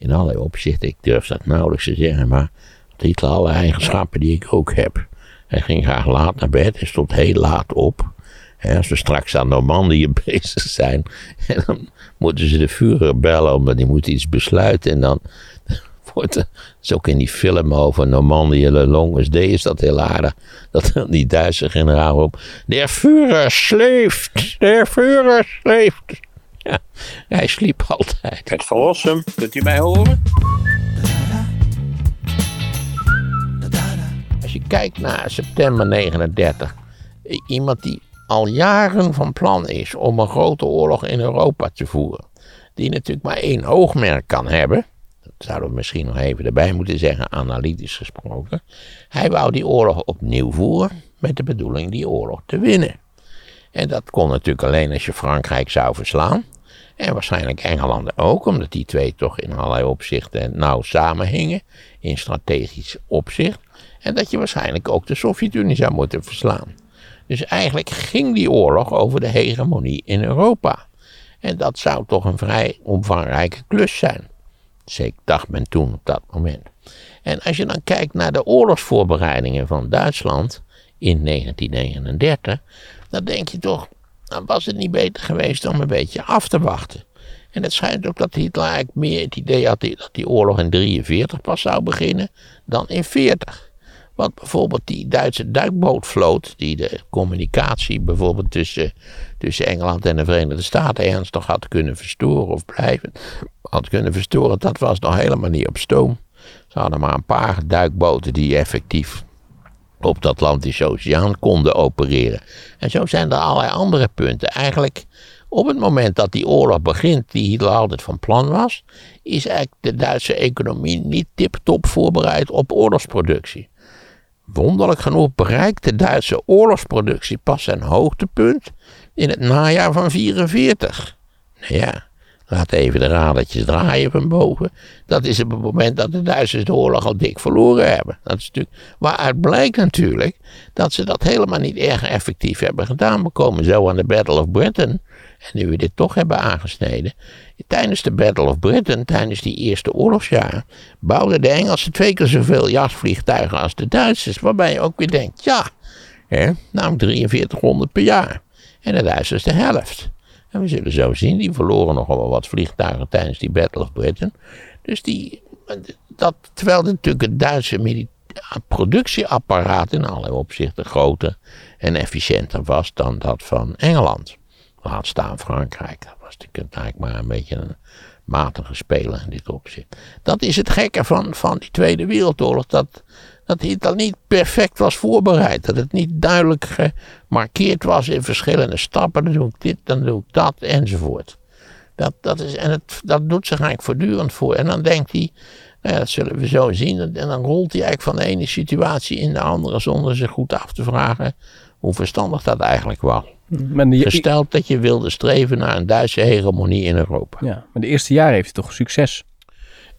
In allerlei opzichten, ik durf dat nauwelijks te zeggen, maar had Hitler alle eigenschappen die ik ook heb. Hij ging graag laat naar bed en stond heel laat op. Als we straks aan Normandië bezig zijn, en dan moeten ze de Führer bellen, omdat die moet iets besluiten. En dan wordt er, is ook in die film over Normandië, Le Longest Day, is dat heel aardig. Dat die Duitse generaal op, der Führer sleeft, der Führer sleeft. Ja, hij sliep altijd. Het verlossen, kunt u mij horen? Als je kijkt naar september 39, iemand die al jaren van plan is om een grote oorlog in Europa te voeren, die natuurlijk maar één oogmerk kan hebben, dat zouden we misschien nog even erbij moeten zeggen, analytisch gesproken, hij wou die oorlog opnieuw voeren met de bedoeling die oorlog te winnen. En dat kon natuurlijk alleen als je Frankrijk zou verslaan. En waarschijnlijk Engeland ook, omdat die twee toch in allerlei opzichten nauw samenhingen, in strategisch opzicht. En dat je waarschijnlijk ook de Sovjet-Unie zou moeten verslaan. Dus eigenlijk ging die oorlog over de hegemonie in Europa. En dat zou toch een vrij omvangrijke klus zijn. Zeker dacht men toen op dat moment. En als je dan kijkt naar de oorlogsvoorbereidingen van Duitsland in 1939, dan denk je toch, dan was het niet beter geweest om een beetje af te wachten. En het schijnt ook dat Hitler eigenlijk meer het idee had dat die oorlog in 43 pas zou beginnen dan in 40. Want bijvoorbeeld die Duitse duikbootvloot, die de communicatie bijvoorbeeld tussen, tussen Engeland en de Verenigde Staten ernstig had kunnen verstoren of blijven, had kunnen verstoren, dat was nog helemaal niet op stoom. Ze hadden maar een paar duikboten die effectief op de Atlantische Oceaan konden opereren. En zo zijn er allerlei andere punten. Eigenlijk op het moment dat die oorlog begint, die Hitler altijd van plan was, is eigenlijk de Duitse economie niet tip-top voorbereid op oorlogsproductie. Wonderlijk genoeg bereikt de Duitse oorlogsproductie pas zijn hoogtepunt in het najaar van 44. Nou ja, laat even de radertjes draaien van boven. Dat is op het moment dat de Duitsers de oorlog al dik verloren hebben. Dat is natuurlijk, waaruit blijkt natuurlijk dat ze dat helemaal niet erg effectief hebben gedaan. We komen zo aan de Battle of Britain. En nu we dit toch hebben aangesneden. Tijdens de Battle of Britain, tijdens die eerste oorlogsjaren, bouwden de Engelsen twee keer zoveel jasvliegtuigen als de Duitsers. Waarbij je ook weer denkt, ja, hè, namelijk 4300 per jaar. En de Duitsers de helft. En we zullen zo zien, die verloren nogal wat vliegtuigen tijdens die Battle of Britain. Dus die, dat, terwijl natuurlijk het Duitse productieapparaat in allerlei opzichten groter en efficiënter was dan dat van Engeland. Laat staan Frankrijk. Dat was natuurlijk eigenlijk maar een beetje een matige speler in dit opzicht. Dat is het gekke van, van die Tweede Wereldoorlog. Dat, dat Hitler niet perfect was voorbereid. Dat het niet duidelijk gemarkeerd was in verschillende stappen. Dan doe ik dit, dan doe ik dat, enzovoort. Dat, dat, is, en het, dat doet zich eigenlijk voortdurend voor. En dan denkt hij, nou ja, dat zullen we zo zien. En dan rolt hij eigenlijk van de ene situatie in de andere zonder zich goed af te vragen hoe verstandig dat eigenlijk was. Gesteld dat je wilde streven naar een Duitse hegemonie in Europa. Ja, maar de eerste jaren heeft hij toch succes?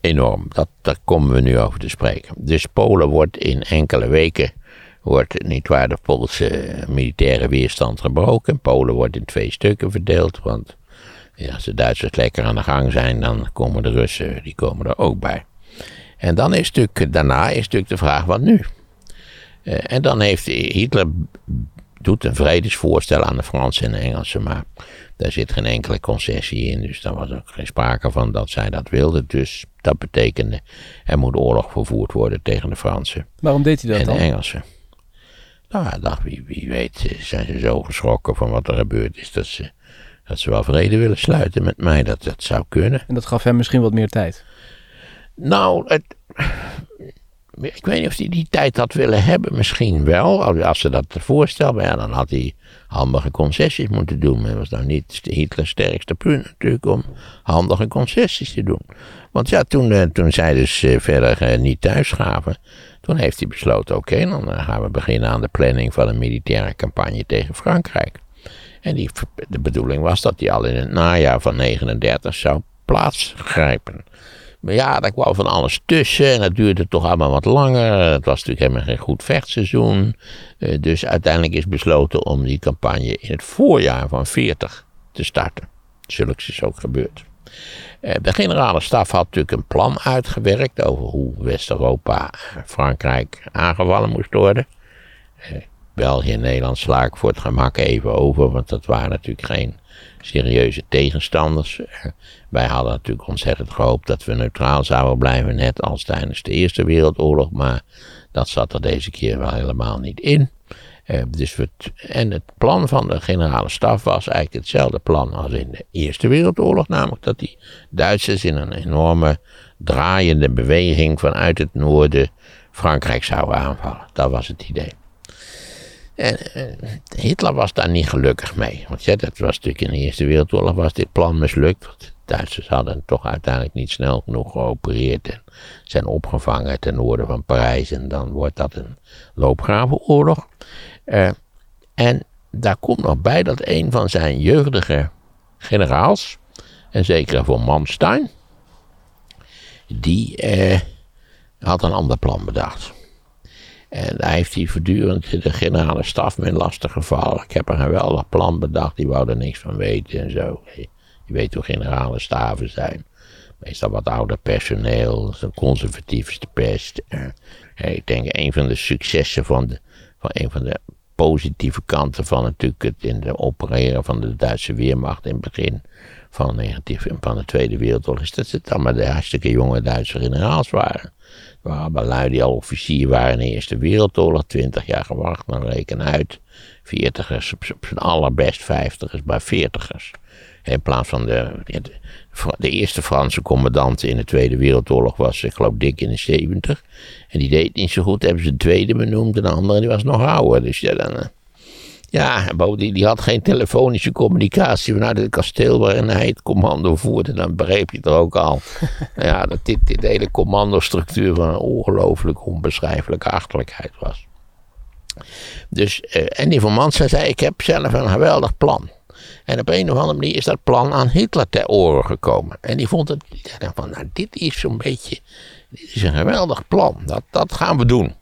Enorm, dat, daar komen we nu over te spreken. Dus Polen wordt in enkele weken, wordt niet waar de Poolse militaire weerstand gebroken. Polen wordt in twee stukken verdeeld, want ja, als de Duitsers lekker aan de gang zijn, dan komen de Russen, die komen er ook bij. En dan is natuurlijk, daarna is natuurlijk de vraag, wat nu? Uh, en dan heeft Hitler doet een vredesvoorstel aan de Fransen en de Engelsen, maar daar zit geen enkele concessie in. Dus daar was ook geen sprake van dat zij dat wilden. Dus dat betekende, er moet oorlog gevoerd worden tegen de Fransen. Waarom deed hij dat en dan? de Engelsen. Nou, dacht, wie, wie weet eh, zijn ze zo geschrokken van wat er gebeurd is, dat ze, dat ze wel vrede willen sluiten met mij. Dat, dat zou kunnen. En dat gaf hem misschien wat meer tijd? Nou, het, ik weet niet of hij die tijd had willen hebben. Misschien wel, als ze dat ja, dan had hij handige concessies moeten doen. Dat was nou niet Hitlers sterkste punt natuurlijk om handige concessies te doen. Want ja, toen, eh, toen zij dus eh, verder eh, niet thuis gaven, toen heeft hij besloten, oké, dan gaan we beginnen aan de planning van een militaire campagne tegen Frankrijk. En die, de bedoeling was dat die al in het najaar van 39 zou plaatsgrijpen. Maar ja, daar kwam van alles tussen en dat duurde toch allemaal wat langer. Het was natuurlijk helemaal geen goed vechtseizoen. Uh, dus uiteindelijk is besloten om die campagne in het voorjaar van 40 te starten. Zulks is ook gebeurd. Eh, De generale staf had natuurlijk een plan uitgewerkt over hoe West-Europa, eh, Frankrijk aangevallen moest worden. Eh, België en Nederland sla ik voor het gemak even over, want dat waren natuurlijk geen serieuze tegenstanders. Eh, Wij hadden natuurlijk ontzettend gehoopt dat we neutraal zouden blijven, net als tijdens de Eerste Wereldoorlog, maar dat zat er deze keer wel helemaal niet in. Eh, dus we en het plan van de generale staf was eigenlijk hetzelfde plan als in de Eerste Wereldoorlog, namelijk dat die Duitsers in een enorme draaiende beweging vanuit het noorden Frankrijk zouden aanvallen. Dat was het idee. Eh, Hitler was daar niet gelukkig mee. Want ja, dat was natuurlijk in de Eerste Wereldoorlog was dit plan mislukt. Want de Duitsers hadden toch uiteindelijk niet snel genoeg geopereerd en zijn opgevangen ten noorden van Parijs. En dan wordt dat een loopgravenoorlog. Eh, en daar komt nog bij dat een van zijn jeugdige generaals, en zeker von Manstein, die eh, had een ander plan bedacht. En daar heeft hij voortdurend de generale staf met lastig gevallen. Ik heb een geweldig plan bedacht, die wou er niks van weten en zo. Je weet hoe generale staven zijn. Meestal wat ouder personeel, zo'n conservatiefste pest. Eh, eh, ik denk een van de successen van, de, van een van de positieve kanten van natuurlijk het in de opereren van de Duitse Weermacht in het begin van, 19, van de Tweede Wereldoorlog is dat het allemaal de hartstikke jonge Duitse generaals waren. Er waren lui die al officier waren in de Eerste Wereldoorlog, 20 jaar gewacht, dan reken uit. 40ers, op, zijn allerbest 50ers, maar 40ers. In plaats van de, de, de eerste Franse commandant in de Tweede Wereldoorlog was, ik geloof, dik in de 70. En die deed niet zo goed, hebben ze de tweede benoemd en de andere die was nog ouder. Dus ja, dan, eh, ja, en bovendien, die had geen telefonische communicatie vanuit het kasteel waarin hij het commando voerde. Dan begreep je het er ook al. ja, dat dit, dit hele commandostructuur van een ongelooflijk onbeschrijfelijke achterlijkheid was. Dus, eh, en die van zei, ik heb zelf een geweldig plan. En op een of andere manier is dat plan aan Hitler ter oren gekomen. En die vond het, die dacht van, nou dit is zo'n beetje, dit is een geweldig plan. Dat, dat gaan we doen.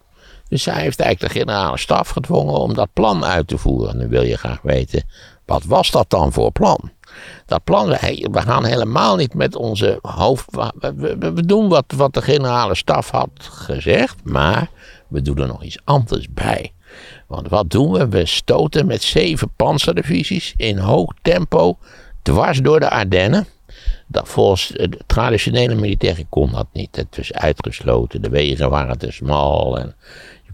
Dus hij heeft eigenlijk de generale staf gedwongen om dat plan uit te voeren. Nu wil je graag weten, wat was dat dan voor plan? Dat plan, we gaan helemaal niet met onze hoofd. We, doen wat, wat de generale staf had gezegd, maar we doen er nog iets anders bij. Want wat doen we? We stoten met zeven panzerdivisies in hoog tempo dwars door de Ardennen. Dat volgens de traditionele militairen kon dat niet. Het was uitgesloten, de wegen waren te smal en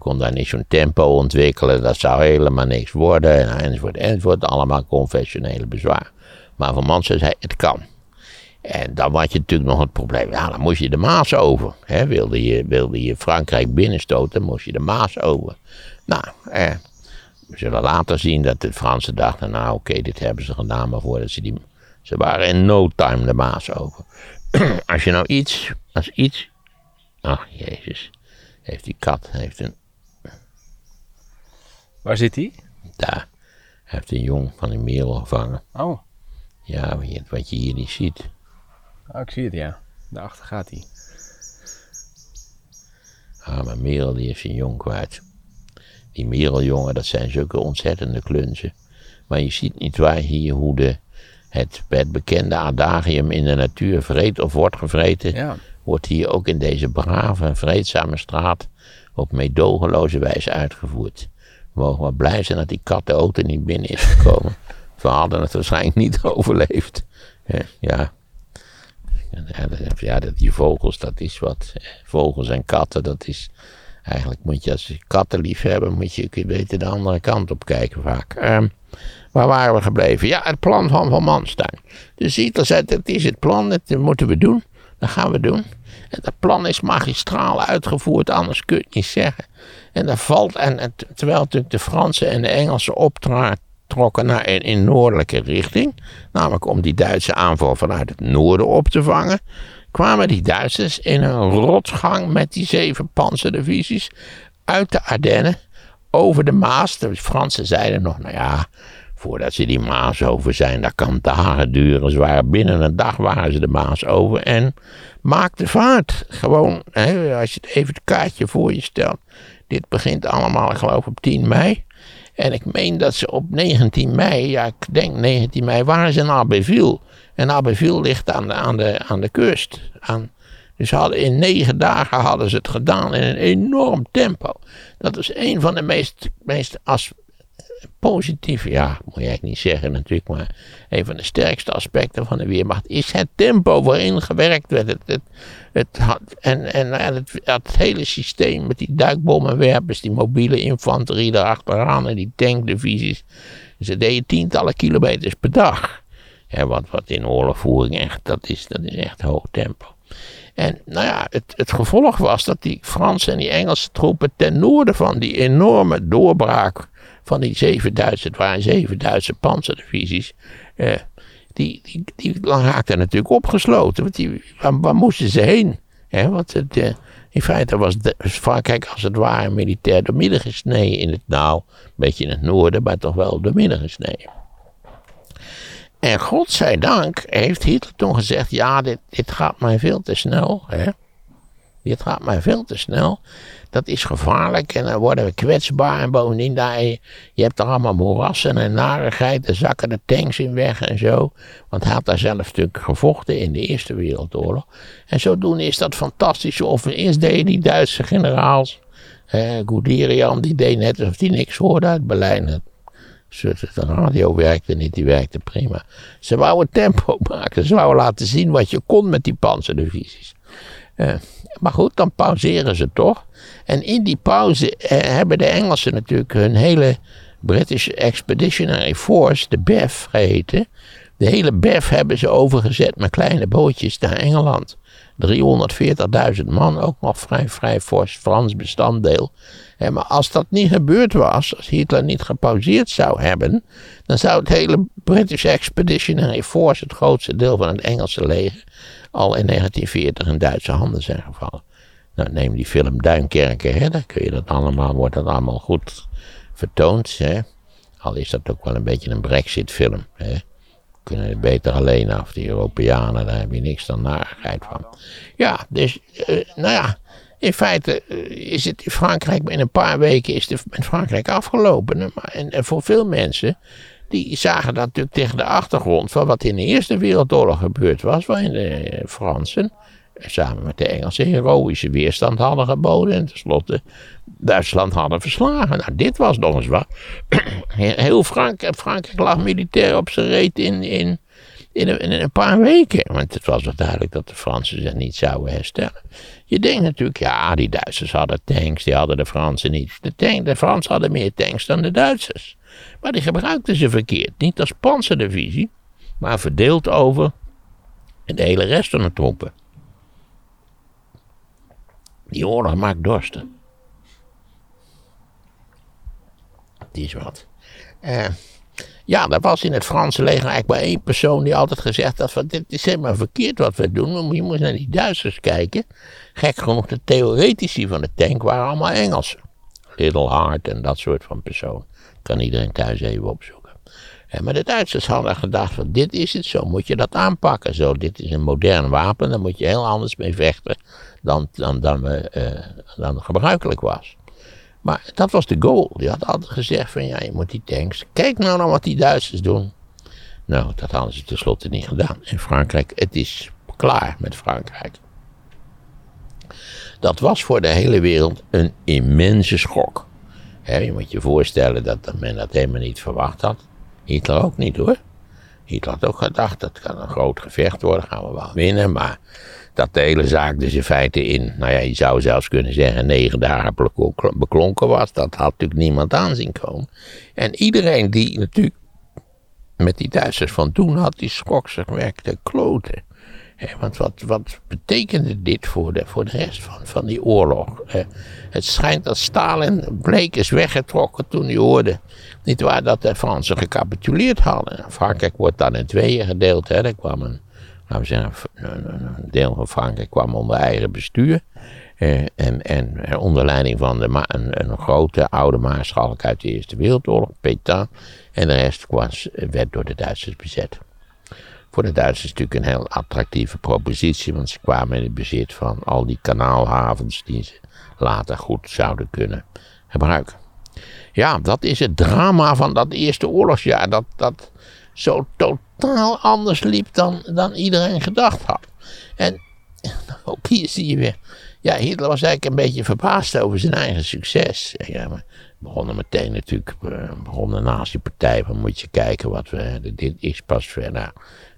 kon daar niet zo'n tempo ontwikkelen. Dat zou helemaal niks worden en enzovoort enzovoort. Allemaal conventionele bezwaar. Maar Van Mansen zei, het kan. En dan had je natuurlijk nog het probleem. Ja, dan moest je de Maas over. Hè, wilde, je, wilde je Frankrijk binnenstoten, moest je de Maas over. Nou, eh, we zullen later zien dat de Fransen dachten, nou oké, dit hebben ze gedaan, maar voordat ze die... Ze waren in no time de Maas over. als je nou iets, als iets... Ach, jezus. Heeft die kat, heeft een... Waar zit hij? Daar. Heeft een jong van een merel gevangen. Oh. Ja, wat je- hier niet ziet. oh, ik zie het, ja. Daarachter gaat hij. Ah, maar merel die heeft zijn jong kwijt. Die mereljongen, dat zijn zulke ontzettende klunzen. Maar je ziet niet waar hier hoe de, het, het bekende adagium in de natuur vreet of wordt gevreten. Ja. Wordt hier ook in deze brave, vreedzame straat op meedogenloze wijze uitgevoerd. We mogen wel blij zijn dat die kat de auto niet binnen is gekomen. We hadden het waarschijnlijk niet overleefd. Ja. Ja, die vogels, dat is wat. Vogels en katten, dat is. Eigenlijk moet je als je katten lief hebben, moet je je beter de andere kant op kijken vaak. Ehm, waar waren we gebleven? Ja, het plan van Van Manstein. Dus zei, dat is het plan, dat moeten we doen. Dat gaan we doen. En dat plan is magistraal uitgevoerd, anders kun je het niet zeggen. En dat valt, en, terwijl natuurlijk de Fransen en de Engelsen optrokken naar een in noordelijke richting, namelijk om die Duitse aanval vanuit het noorden op te vangen, kwamen die Duitsers in een rotsgang met die zeven panzerdivisies uit de Ardennen over de Maas. De Fransen zeiden nog, nou ja, voordat ze die Maas over zijn, dat kan dagen duren. Ze binnen een dag waren ze de Maas over en maakte vaart. Gewoon, hè, als je het even het kaartje voor je stelt. Dit begint allemaal, ik geloof, op 10 mei. En ik meen dat ze op 19 mei, ja ik denk 19 mei, waren ze in Abbeville. En Abbeville ligt aan de, aan de, aan de kust. Aan, dus hadden, in negen dagen hadden ze het gedaan in een enorm tempo. Dat is een van de meest, meest as, positieve, ja, moet je eigenlijk niet zeggen natuurlijk, maar een van de sterkste aspecten van de Weermacht is het tempo waarin gewerkt werd. Het, het, het had, en en, het, het, hele systeem met die duikbommenwerpers, die mobiele infanterie erachteraan en die tankdivisies. Ze deden tientallen kilometers per dag. Wat, wat in oorlogvoering echt, dat is, dat is echt hoog tempo. En nou ja, het, het gevolg was dat die Franse en die Engelse troepen ten noorden van die enorme doorbraak van die zeven Duitse, het waren zeven Duitse panzerdivisies, eh, die, die, die raakten natuurlijk opgesloten. Want die, waar, moesten ze heen? Hè, want het, eh, in feite was Frankrijk als het ware militair door midden gesneden in het nou, een beetje in het noorden, maar toch wel door midden gesneden. En godzijdank heeft Hitler toen gezegd, ja, dit, dit gaat mij veel te snel. Hè? Dit gaat mij veel te snel. Dat is gevaarlijk en dan worden we kwetsbaar. En bovendien, daar, je hebt er allemaal moerassen en narigheid. Er zakken de tanks in weg en zo. Want hij had daar zelf natuurlijk gevochten in de Eerste Wereldoorlog. En zodoende is dat fantastisch. Of eerst deden die Duitse generaals. Eh, Guderian, die deed net alsof hij niks hoorde uit Berlijn. De radio werkte niet, die werkte prima. Ze wouden tempo maken. Ze wouden laten zien wat je kon met die panzerdivisies. Uh, maar goed, dan pauzeren ze toch. En in die pauze eh, hebben de Engelsen natuurlijk hun hele British Expeditionary Force, de BEF geheten. De hele BEF hebben ze overgezet met kleine bootjes naar Engeland. 340.000 man, ook nog vrij, vrij fors Frans bestanddeel. maar als dat niet gebeurd was, als Hitler niet gepauzeerd zou hebben, dan zou het hele British Expeditionary Force, het grootste deel van het Engelse leger, al in 1940 in Duitse handen zijn gevallen. Nou, neem die film Duinkerken, hè, dan kun je dat allemaal, wordt dat allemaal goed vertoond. Hè. Al is dat ook wel een beetje een Brexit-film. Hè. Kunnen het beter alleen af, die Europeanen, daar heb je niks dan narigheid van. Ja, dus, uh, nou ja, in feite eh, is het in Frankrijk, in een paar weken is het met Frankrijk afgelopen. En, en voor veel mensen die zagen dat natuurlijk tegen de achtergrond van wat in de Eerste Wereldoorlog gebeurd was, waarin de Fransen samen met de Engelsen heroïsche weerstand hadden geboden en tenslotte Duitsland hadden verslagen. Nou, dit was nog eens wat. Heel Frankrijk, Frankrijk lag militair op zijn reet in, in, in, een, in een paar weken. Want het was wel duidelijk dat de Fransen zich niet zouden herstellen. Je denkt natuurlijk, ja, die Duitsers hadden tanks, die hadden de Fransen niet. De, tank, de Fransen hadden meer tanks dan de Duitsers. Maar die gebruikten ze verkeerd. Niet als panzerdivisie, maar verdeeld over de hele rest van de troepen. Die oorlog maakt dorsten. Is wat. Uh, ja, er was in het Franse leger eigenlijk maar één persoon die altijd gezegd had: van, Dit is helemaal verkeerd wat we doen. Je moet naar die Duitsers kijken. Gek genoeg, de theoretici van de tank waren allemaal Engelsen. Little Hart en dat soort van persoon. Kan iedereen thuis even opzoeken. En maar de Duitsers hadden gedacht: van, Dit is het, zo moet je dat aanpakken. Zo, dit is een modern wapen, daar moet je heel anders mee vechten dan, dan, dan, uh, dan gebruikelijk was. Maar dat was de goal. Die had altijd gezegd van ja, je moet die tanks. Kijk nou naar wat die Duitsers doen. Nou, dat hadden ze tenslotte niet gedaan. In Frankrijk, het is klaar met Frankrijk. Dat was voor de hele wereld een immense schok. Je moet je voorstellen dat men dat helemaal niet verwacht had. Hitler ook niet hoor. Hitler had ook gedacht, dat kan een groot gevecht worden, gaan we wel winnen. Maar dat de hele zaak dus in feite in, nou ja, je zou zelfs kunnen zeggen, negen dagen beklonken was. Dat had natuurlijk niemand aanzien komen. En iedereen die natuurlijk met die Duitsers van toen had, die schrok zich werkte kloten. Want wat, wat betekende dit voor de, voor de rest van, van die oorlog? het schijnt dat Stalin bleek is weggetrokken toen hij hoorde, niet waar, dat de Fransen gecapituleerd hadden. Frankrijk wordt dan in tweeën gedeeld. Hè. Er kwam een laten we zeggen, een deel van Frankrijk kwam onder eigen bestuur. Eh, en, en onder leiding van de een, een, grote oude maarschalk uit de Eerste Wereldoorlog, Pétain. En de rest was, werd door de Duitsers bezet. Voor de Duitsers natuurlijk een heel attractieve propositie, want ze kwamen in het bezit van al die kanaalhavens die ze later goed zouden kunnen gebruiken. Ja, dat is het drama van dat eerste oorlogsjaar. Dat, dat zo totaal anders liep dan, dan iedereen gedacht had. En ook hier zie je weer. Ja, Hitler was eigenlijk een beetje verbaasd over zijn eigen succes. Ja, maar begonnen meteen natuurlijk, eh, begon de nazi-partij, van moet je kijken wat we, dit is pas verder.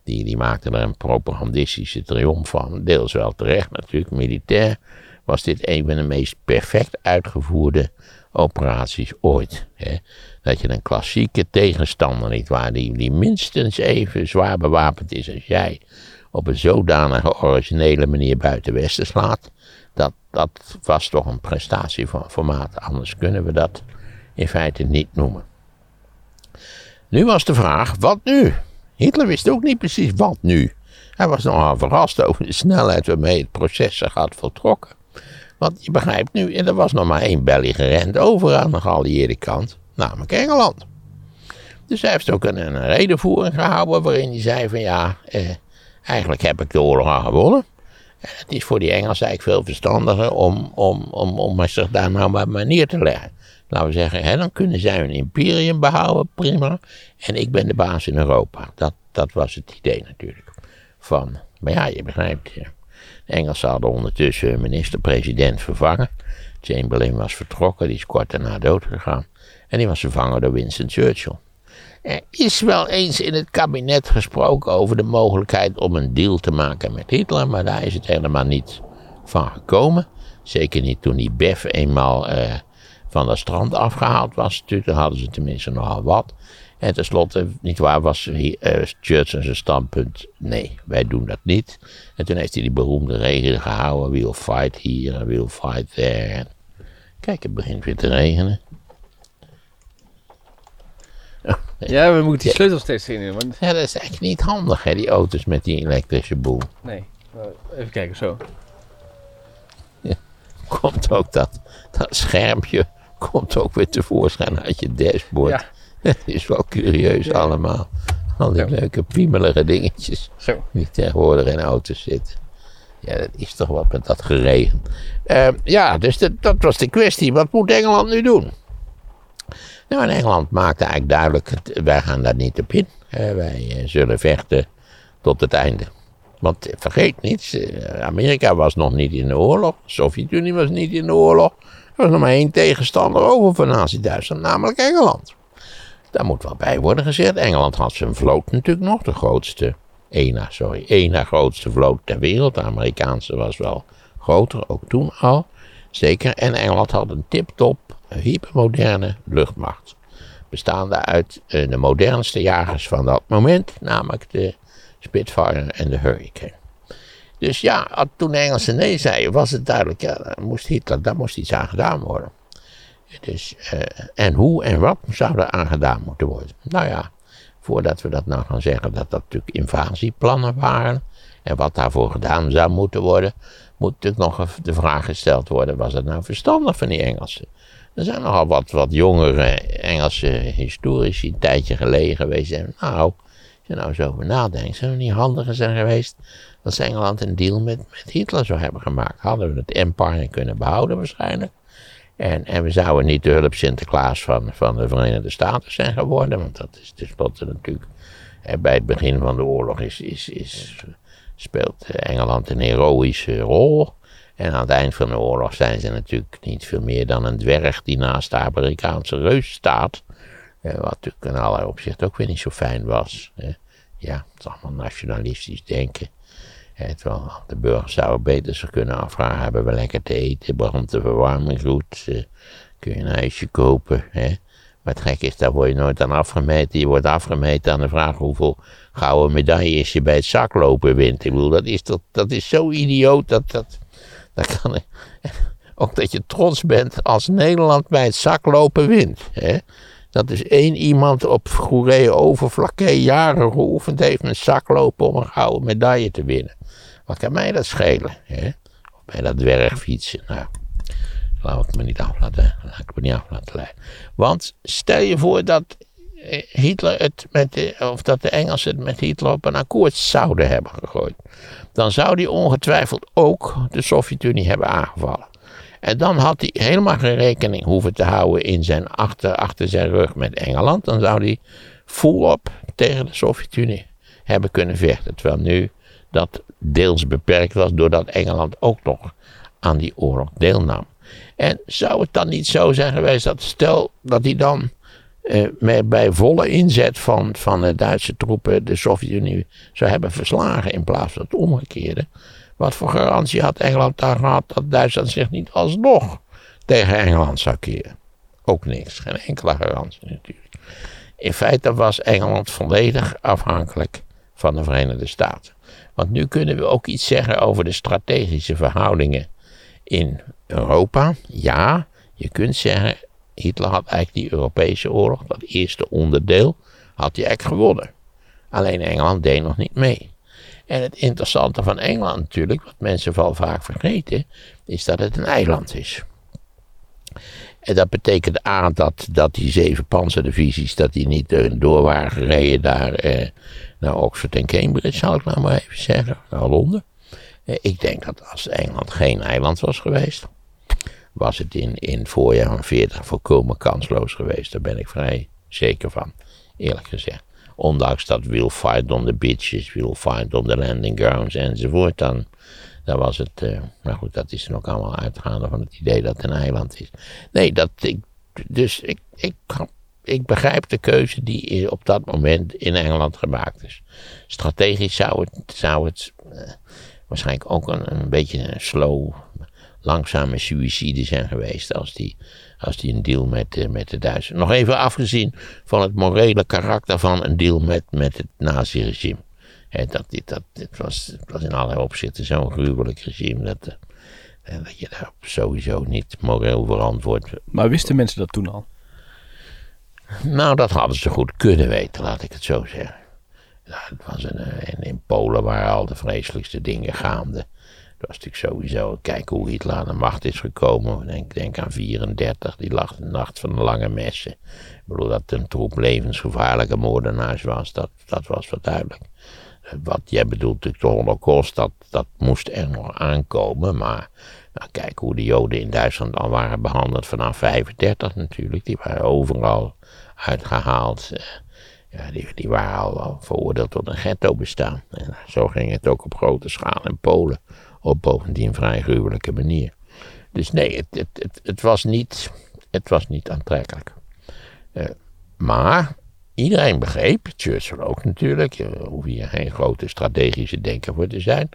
Die, die maakte er een propagandistische triomf van, deels wel terecht natuurlijk, militair was dit een van de meest perfect uitgevoerde operaties ooit. Hè? Dat je een klassieke tegenstander niet waar, die, die minstens even zwaar bewapend is als jij, op een zodanige originele manier buiten Westen slaat, dat, dat was toch een prestatie van formaat. Anders kunnen we dat in feite niet noemen. Nu was de vraag, wat nu? Hitler wist ook niet precies wat nu. Hij was nogal verrast over de snelheid waarmee het proces zich had voltrokken. Want je begrijpt nu, er was nog maar één belligerent over aan de geallieerde kant, namelijk Engeland. Dus hij heeft ook een, een redenvoering gehouden waarin hij zei van ja, eh, eigenlijk heb ik de oorlog al gewonnen. En het is voor die Engelsen eigenlijk veel verstandiger om, om, om, om zich daar nou maar neer te leggen. Laten we zeggen, hè, dan kunnen zij hun imperium behouden, prima. En ik ben de baas in Europa. Dat, dat was het idee natuurlijk. Van, maar ja, je begrijpt, de Engelsen hadden ondertussen minister-president vervangen. Chamberlain was vertrokken, die is kort daarna dood gegaan. En die was vervangen door Winston Churchill. Er is wel eens in het kabinet gesproken over de mogelijkheid om een deal te maken met Hitler, maar daar is het helemaal niet van gekomen. Zeker niet toen die Bef eenmaal uh, van dat strand afgehaald was. Natuurlijk, dan hadden ze tenminste nogal wat. En tenslotte, niet waar, was uh, Churchill zijn standpunt, nee, wij doen dat niet. En toen heeft hij die beroemde regel gehouden, we'll fight here, we'll fight there. Kijk, het begint weer te regenen. Ja, we moeten die sleutel steeds in. Want... Ja, dat is eigenlijk niet handig, hè, die auto's met die elektrische boel. Nee, even kijken, zo. Ja, komt ook dat, dat schermpje komt ook weer tevoorschijn uit je dashboard. Ja. Het is wel curieus allemaal. Al die leuke piemelige dingetjes Zo. die tegenwoordig in auto's zitten. Ja, dat is toch wat met dat geregen. Uh, ja, dus dat, dat was de kwestie. Wat moet Engeland nu doen? Nou, in Engeland maakte eigenlijk duidelijk, wij gaan daar niet op in. Uh, wij uh, zullen vechten tot het einde. Want vergeet niet, Amerika was nog niet in de oorlog. De Sovjet-Unie was niet in de oorlog. Was nog maar één tegenstander over van Nazi-Duitsland, namelijk Engeland. Daar moet wel bij worden gezegd. Engeland had zijn vloot natuurlijk nog, de grootste, ena, sorry, ena grootste vloot ter wereld. De Amerikaanse was wel groter, ook toen al. Zeker. En Engeland had een tip-top, hypermoderne luchtmacht. Bestaande uit uh, de modernste jagers van dat moment, namelijk de Spitfire en de Hurricane. Dus ja, toen de Engelsen nee zeiden, was het duidelijk, ja, daar moest Hitler, daar moest iets aan gedaan worden. Dus, uh, en hoe en wat zou er aan gedaan moeten worden? Nou ja, voordat we dat nou gaan zeggen dat dat natuurlijk invasieplannen waren. En wat daarvoor gedaan zou moeten worden, moet natuurlijk nog de vraag gesteld worden: was het nou verstandig van die Engelsen? Er zijn nogal wat, wat jongere Engelse historici een tijdje geleden geweest. En nou, je nou zo over nadenkt, zou het niet handiger zijn geweest als Engeland een deal met, met Hitler zou hebben gemaakt. Hadden we het empire kunnen behouden waarschijnlijk. En, en we zouden niet de hulp Sinterklaas van, van de Verenigde Staten zijn geworden. Want dat is tenslotte natuurlijk. bij het begin van de oorlog is, is, is, speelt Engeland een heroïsche rol. En aan het eind van de oorlog zijn ze natuurlijk niet veel meer dan een dwerg die naast de Amerikaanse reus staat. Wat natuurlijk in allerlei opzichten ook weer niet zo fijn was. Ja, het is allemaal nationalistisch denken. terwijl de burgers zouden beter zich kunnen afvragen: hebben we lekker te eten? Brandt verwarming goed? kun je een ijsje kopen? Hè? Maar het gek is, daar word je nooit aan afgemeten. Je wordt afgemeten aan de vraag hoeveel gouden medailles je bij het zaklopen wint. Ik bedoel, dat is, dat is zo idioot dat, dat, dat kan Ook dat je trots bent als Nederland bij het zaklopen wint. Hè? Dat is één iemand op Goeree Overflakke jaren geoefend heeft met zaklopen om een gouden medaille te winnen. Wat kan mij dat schelen? Hè? Of bij dat dwergfietsen. Nou, laat ik me niet af laten, laat me niet af laten. Want stel je voor dat eh, Hitler het met de, of dat de Engelsen het met Hitler op een akkoord zouden hebben gegooid. Dan zou die ongetwijfeld ook de Sovjet-Unie hebben aangevallen. En dan had hij helemaal geen rekening hoeven te houden in zijn achter, zijn rug met Engeland. Dan zou hij volop tegen de Sovjet-Unie hebben kunnen vechten. Terwijl nu dat deels beperkt was doordat Engeland ook nog aan die oorlog deelnam. En zou het dan niet zo zijn geweest dat stel dat hij dan eh, bij volle inzet van, van de Duitse troepen de Sovjet-Unie zou hebben verslagen in plaats van het omgekeerde. Wat voor garantie had Engeland daar gehad dat Duitsland zich niet alsnog tegen Engeland zou keren? Ook niks, geen enkele garantie natuurlijk. In feite was Engeland volledig afhankelijk van de Verenigde Staten. Want nu kunnen we ook iets zeggen over de strategische verhoudingen in Europa. Ja, je kunt zeggen, Hitler had eigenlijk die Europese oorlog, dat eerste onderdeel, had hij eigenlijk gewonnen. Alleen Engeland deed nog niet mee. En het interessante van Engeland natuurlijk, wat mensen wel vaak vergeten, is dat het een eiland is. En dat betekent A, dat, dat die zeven panzerdivisies, dat die niet door waren gereden daar eh, naar Oxford en Cambridge, zal ik nou maar even zeggen, naar Londen. Eh, ik denk dat als Engeland geen eiland was geweest, was het in, in het voorjaar van 40 volkomen kansloos geweest. Daar ben ik vrij zeker van, eerlijk gezegd. Ondanks dat we'll fight on the beaches, we'll fight on the landing grounds enzovoort. Dan, dan was het, uh, maar goed, dat is dan ook allemaal uitgaande van het idee dat het een eiland is. Nee, dat, ik, dus ik, ik, ik begrijp de keuze die op dat moment in Engeland gemaakt is. Strategisch zou het, zou het uh, waarschijnlijk ook een, een beetje een slow, langzame suïcide zijn geweest als die als die een deal met, uh, met de Duitsers. Nog even afgezien van het morele karakter van een deal met, met het naziregime. He, dat, dat, het, was, was in allerlei opzichten zo'n gruwelijk regime dat, uh, dat je daar sowieso niet moreel verantwoord. Maar wisten mensen dat toen al? Nou, dat hadden ze goed kunnen weten, laat ik het zo zeggen. Nou, het was een, in, in Polen waren al de vreselijkste dingen gaande. Dat was natuurlijk sowieso, kijk hoe Hitler aan de macht is gekomen. Denk, denk aan 34, die lag de nacht van de lange messen. Ik bedoel, dat een troep levensgevaarlijke moordenaars was, dat, dat was wel duidelijk. Wat jij bedoelt de holocaust, dat, dat moest er nog aankomen. Maar nou, kijk hoe de joden in Duitsland al waren behandeld vanaf 35 natuurlijk. Die waren overal uitgehaald. Ja, die, die waren al, al veroordeeld tot een ghetto bestaan. En zo ging het ook op grote schaal in Polen op bovendien vrij gruwelijke manier. Dus nee, het, het, het, was, niet, het was niet aantrekkelijk. Uh, maar iedereen begreep, Churchill ook natuurlijk, je hoeft hier geen grote strategische denker voor te zijn,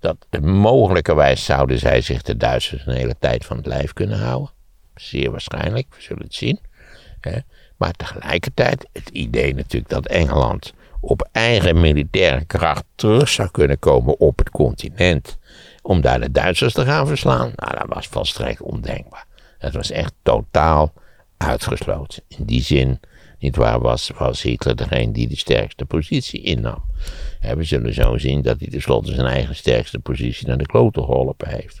dat mogelijkerwijs zouden zij zich de Duitsers een hele tijd van het lijf kunnen houden. Zeer waarschijnlijk, we zullen het zien. Maar tegelijkertijd het idee natuurlijk dat Engeland op eigen militaire kracht terug zou kunnen komen op het continent om daar de Duitsers te gaan verslaan. Nou, dat was volstrekt ondenkbaar. Dat was echt totaal uitgesloten. In die zin, niet waar, was, was Hitler degene die de sterkste positie innam. En we zullen zo zien dat hij tenslotte zijn eigen sterkste positie naar de klote geholpen heeft.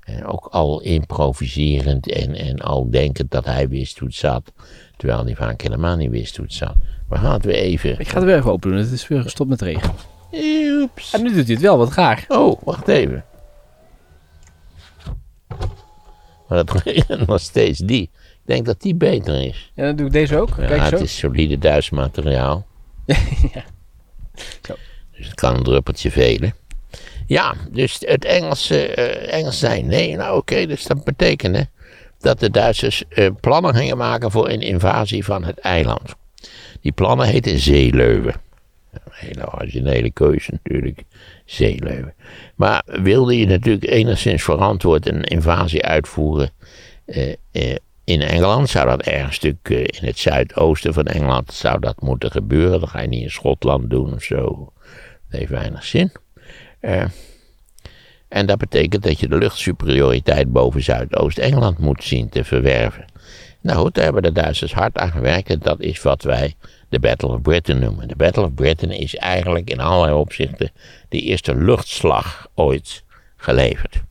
En ook al improviserend en, en al denkend dat hij wist hoe het zat. Terwijl hij vaak helemaal niet wist hoe het zat. We gaan het weer even. Ik ga het weer even open doen. Het is weer gestopt met regen. Oeps. En nu doet hij het wel, wat graag. Oh, wacht even. Maar het nog steeds die. Ik denk dat die beter is. Ja, dan doe ik deze ook. Ja, Kijk het zo. is solide Duits materiaal. ja. Zo. Dus het kan een druppeltje velen. Ja, dus het Engelse, eh, Engels zijn. Nee, nou oké, dus dat betekende dat de Duitsers eh, plannen gingen maken voor een invasie van het eiland. Die plannen heten zeeleuwen. Een hele originele keuze natuurlijk, zeeleuwen. Maar wilde je natuurlijk enigszins verantwoord een invasie uitvoeren eh, eh, in Engeland, zou dat ergens stuk eh, in het zuidoosten van Engeland zou dat moeten gebeuren. Dat ga je niet in Schotland doen of zo. Dat heeft weinig zin. Eh, en dat betekent dat je de luchtsuperioriteit boven Zuidoost-Engeland moet zien te verwerven. Nou goed, daar hebben de Duitsers hard aan gewerkt. Dat is wat wij de Battle of Britain noemen. De Battle of Britain is eigenlijk in allerlei opzichten de eerste luchtslag ooit geleverd.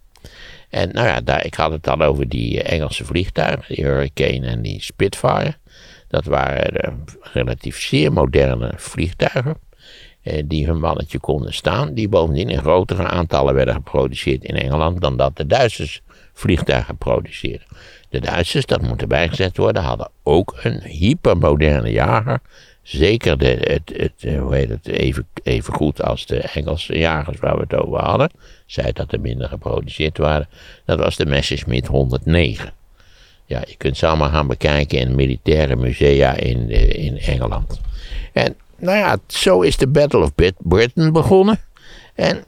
En nou ja, daar, ik had het dan over die Engelse vliegtuigen, die Hurricane en die Spitfire. Dat waren relatief zeer moderne vliegtuigen. eh, die hun mannetje konden staan, die bovendien in grotere aantallen werden geproduceerd in Engeland dan dat de Duitsers vliegtuigen produceerden. De Duitsers, dat moet erbij gezet worden, hadden ook een hypermoderne jager. Zeker de, het, het, eh, hoe heet het, even, even goed als de Engelse jagers waar we het over hadden. Zij dat er minder geproduceerd waren. Dat was de Messerschmitt 109. Ja, je kunt ze allemaal gaan bekijken in militaire musea in, eh, in Engeland. En nou ja, zo is de Battle of Britain begonnen. En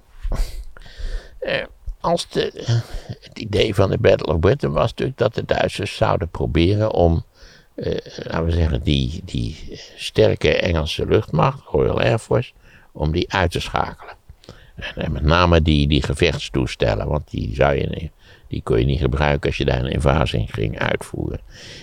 eh, als het idee van de Battle of Britain was natuurlijk dat de Duitsers zouden proberen om, eh, laten we zeggen, die, die sterke Engelse luchtmacht, Royal Air Force, om die uit te schakelen. En met name die, die gevechtstoestellen, want die, zou je, die kon je niet gebruiken als je daar een invasie ging uitvoeren.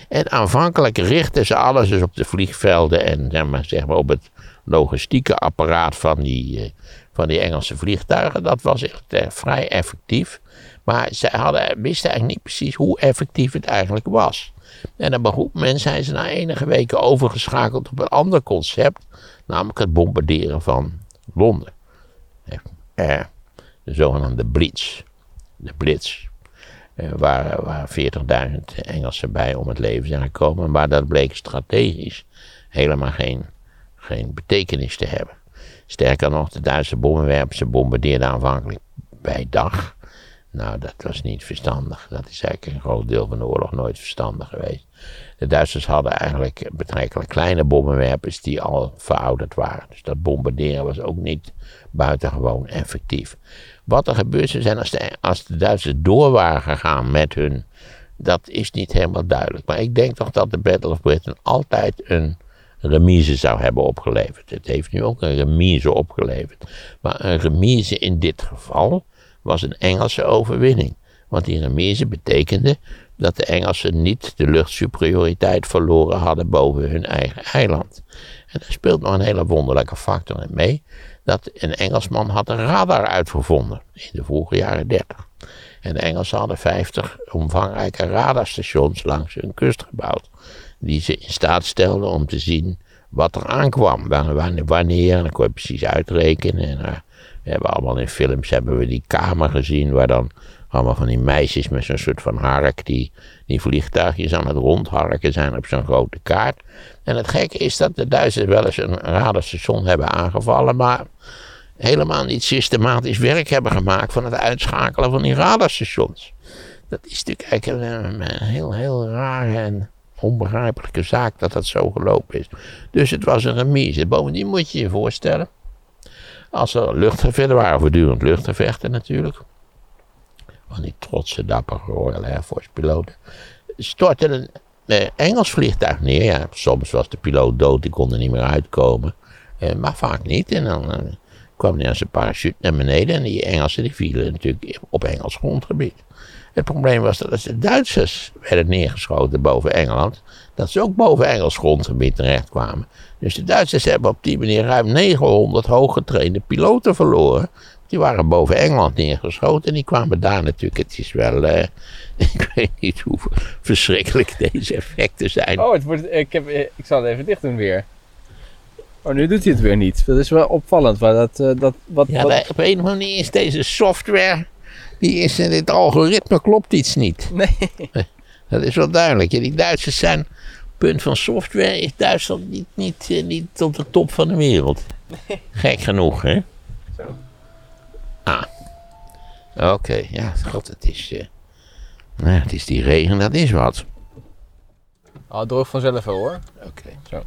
En aanvankelijk richtten ze alles dus op de vliegvelden en zeg maar, zeg maar op het logistieke apparaat van die, eh, van die Engelse vliegtuigen. Dat was echt eh, vrij effectief. Maar zij hadden, wisten eigenlijk niet precies hoe effectief het eigenlijk was. En op een men zijn ze na enige weken overgeschakeld op een ander concept, namelijk het bombarderen van Londen. Eh, de zogenaamde Blitz. De Blitz. Eh, waar, waar 40.000 Engelsen bij om het leven zijn gekomen. Maar dat bleek strategisch helemaal geen, geen betekenis te hebben. Sterker nog, de Duitse bommenwerpers bombardeerden aanvankelijk bij dag. Nou, dat was niet verstandig. Dat is eigenlijk een groot deel van de oorlog nooit verstandig geweest. De Duitsers hadden eigenlijk betrekkelijk kleine bommenwerpers die al verouderd waren. Dus dat bombarderen was ook niet buitengewoon effectief. Wat er gebeurd zou zijn als de, als de Duitsers door waren gegaan met hun, dat is niet helemaal duidelijk. Maar ik denk toch dat de Battle of Britain altijd een remise zou hebben opgeleverd. Het heeft nu ook een remise opgeleverd. Maar een remise in dit geval was een Engelse overwinning. Want die remise betekende dat de Engelsen niet de luchtsuperioriteit verloren hadden boven hun eigen eiland. En er speelt nog een hele wonderlijke factor in mee. Dat een Engelsman had een radar uitgevonden in de vroege jaren 30. En de Engelsen hadden 50 omvangrijke radarstations langs hun kust gebouwd. Die ze in staat stelden om te zien wat er aankwam. Wanneer, en dan kon je precies uitrekenen. En, uh, we hebben allemaal in films hebben we die kamer gezien waar dan allemaal van die meisjes met zo'n soort van hark die, die vliegtuigjes aan het rondharken zijn op zo'n grote kaart. En het gekke is dat de Duitsers wel eens een radarstation hebben aangevallen, maar helemaal niet systematisch werk hebben gemaakt van het uitschakelen van die radarstations. Dat is natuurlijk eigenlijk een, een heel, heel rare en onbegrijpelijke zaak dat dat zo gelopen is. Dus het was een remise. Bovendien moet je je voorstellen, als er luchtgevechten waren, voortdurend luchtgevechten natuurlijk, van die trotse, dappere Royal Air Force piloten, stortte een eh, Engels vliegtuig neer. Ja, soms was de piloot dood, die kon er niet meer uitkomen. Eh, maar vaak niet. En dan eh, kwam hij aan zijn parachute naar beneden. En die Engelsen die vielen natuurlijk op Engels grondgebied. Het probleem was dat als de Duitsers werden neergeschoten boven Engeland, dat ze ook boven Engels grondgebied terechtkwamen. Dus de Duitsers hebben op die manier ruim 900 hooggetrainde piloten verloren. Die waren boven Engeland neergeschoten en die kwamen daar natuurlijk. Het is wel, uh, ik weet niet hoe verschrikkelijk deze effecten zijn. Oh, het wordt, ik, heb, ik zal het even dicht doen weer. Oh, nu doet hij het weer niet. Dat is wel opvallend. Maar dat, uh, dat, wat, ja, wat... op een of andere manier is deze software, die is in dit algoritme klopt iets niet. Nee. Dat is wel duidelijk. die Duitsers zijn, punt van software, is Duitsland niet, niet, uh, niet tot de top van de wereld. Nee. Gek genoeg, hè? Zo. Ah. Oké, okay. ja, god, het is, uh, nou, het is die regen, dat is wat. Oh, droog vanzelf hoor. Oké. Okay. Zo.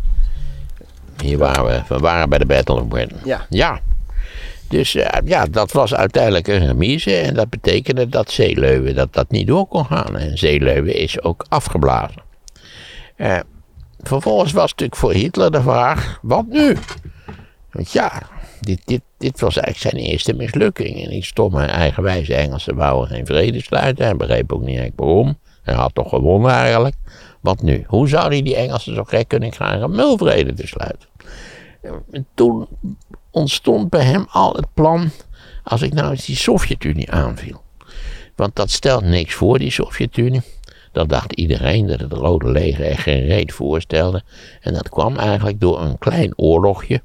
Hier waren we, we waren bij de Battle of Britain. Ja. Ja. Dus uh, ja, dat was uiteindelijk een remise en dat betekende dat Zeeleuwen dat, dat niet door kon gaan. En Zeeleuwen is ook afgeblazen. Uh, vervolgens was natuurlijk voor Hitler de vraag, wat nu? Want ja, dit, dit, dit was eigenlijk zijn eerste mislukking. En die stomme eigenwijze Engelsen wouden geen vrede sluiten. Hij begreep ook niet echt waarom. Hij had toch gewonnen eigenlijk. Wat nu? Hoe zou hij die Engelsen zo gek kunnen krijgen om mulvrede te sluiten? En toen ontstond bij hem al het plan, als ik nou eens die Sovjet-Unie aanviel. Want dat stelt niks voor, die Sovjet-Unie. Dat dacht iedereen dat het Rode Leger echt geen reet voorstelde. En dat kwam eigenlijk door een klein oorlogje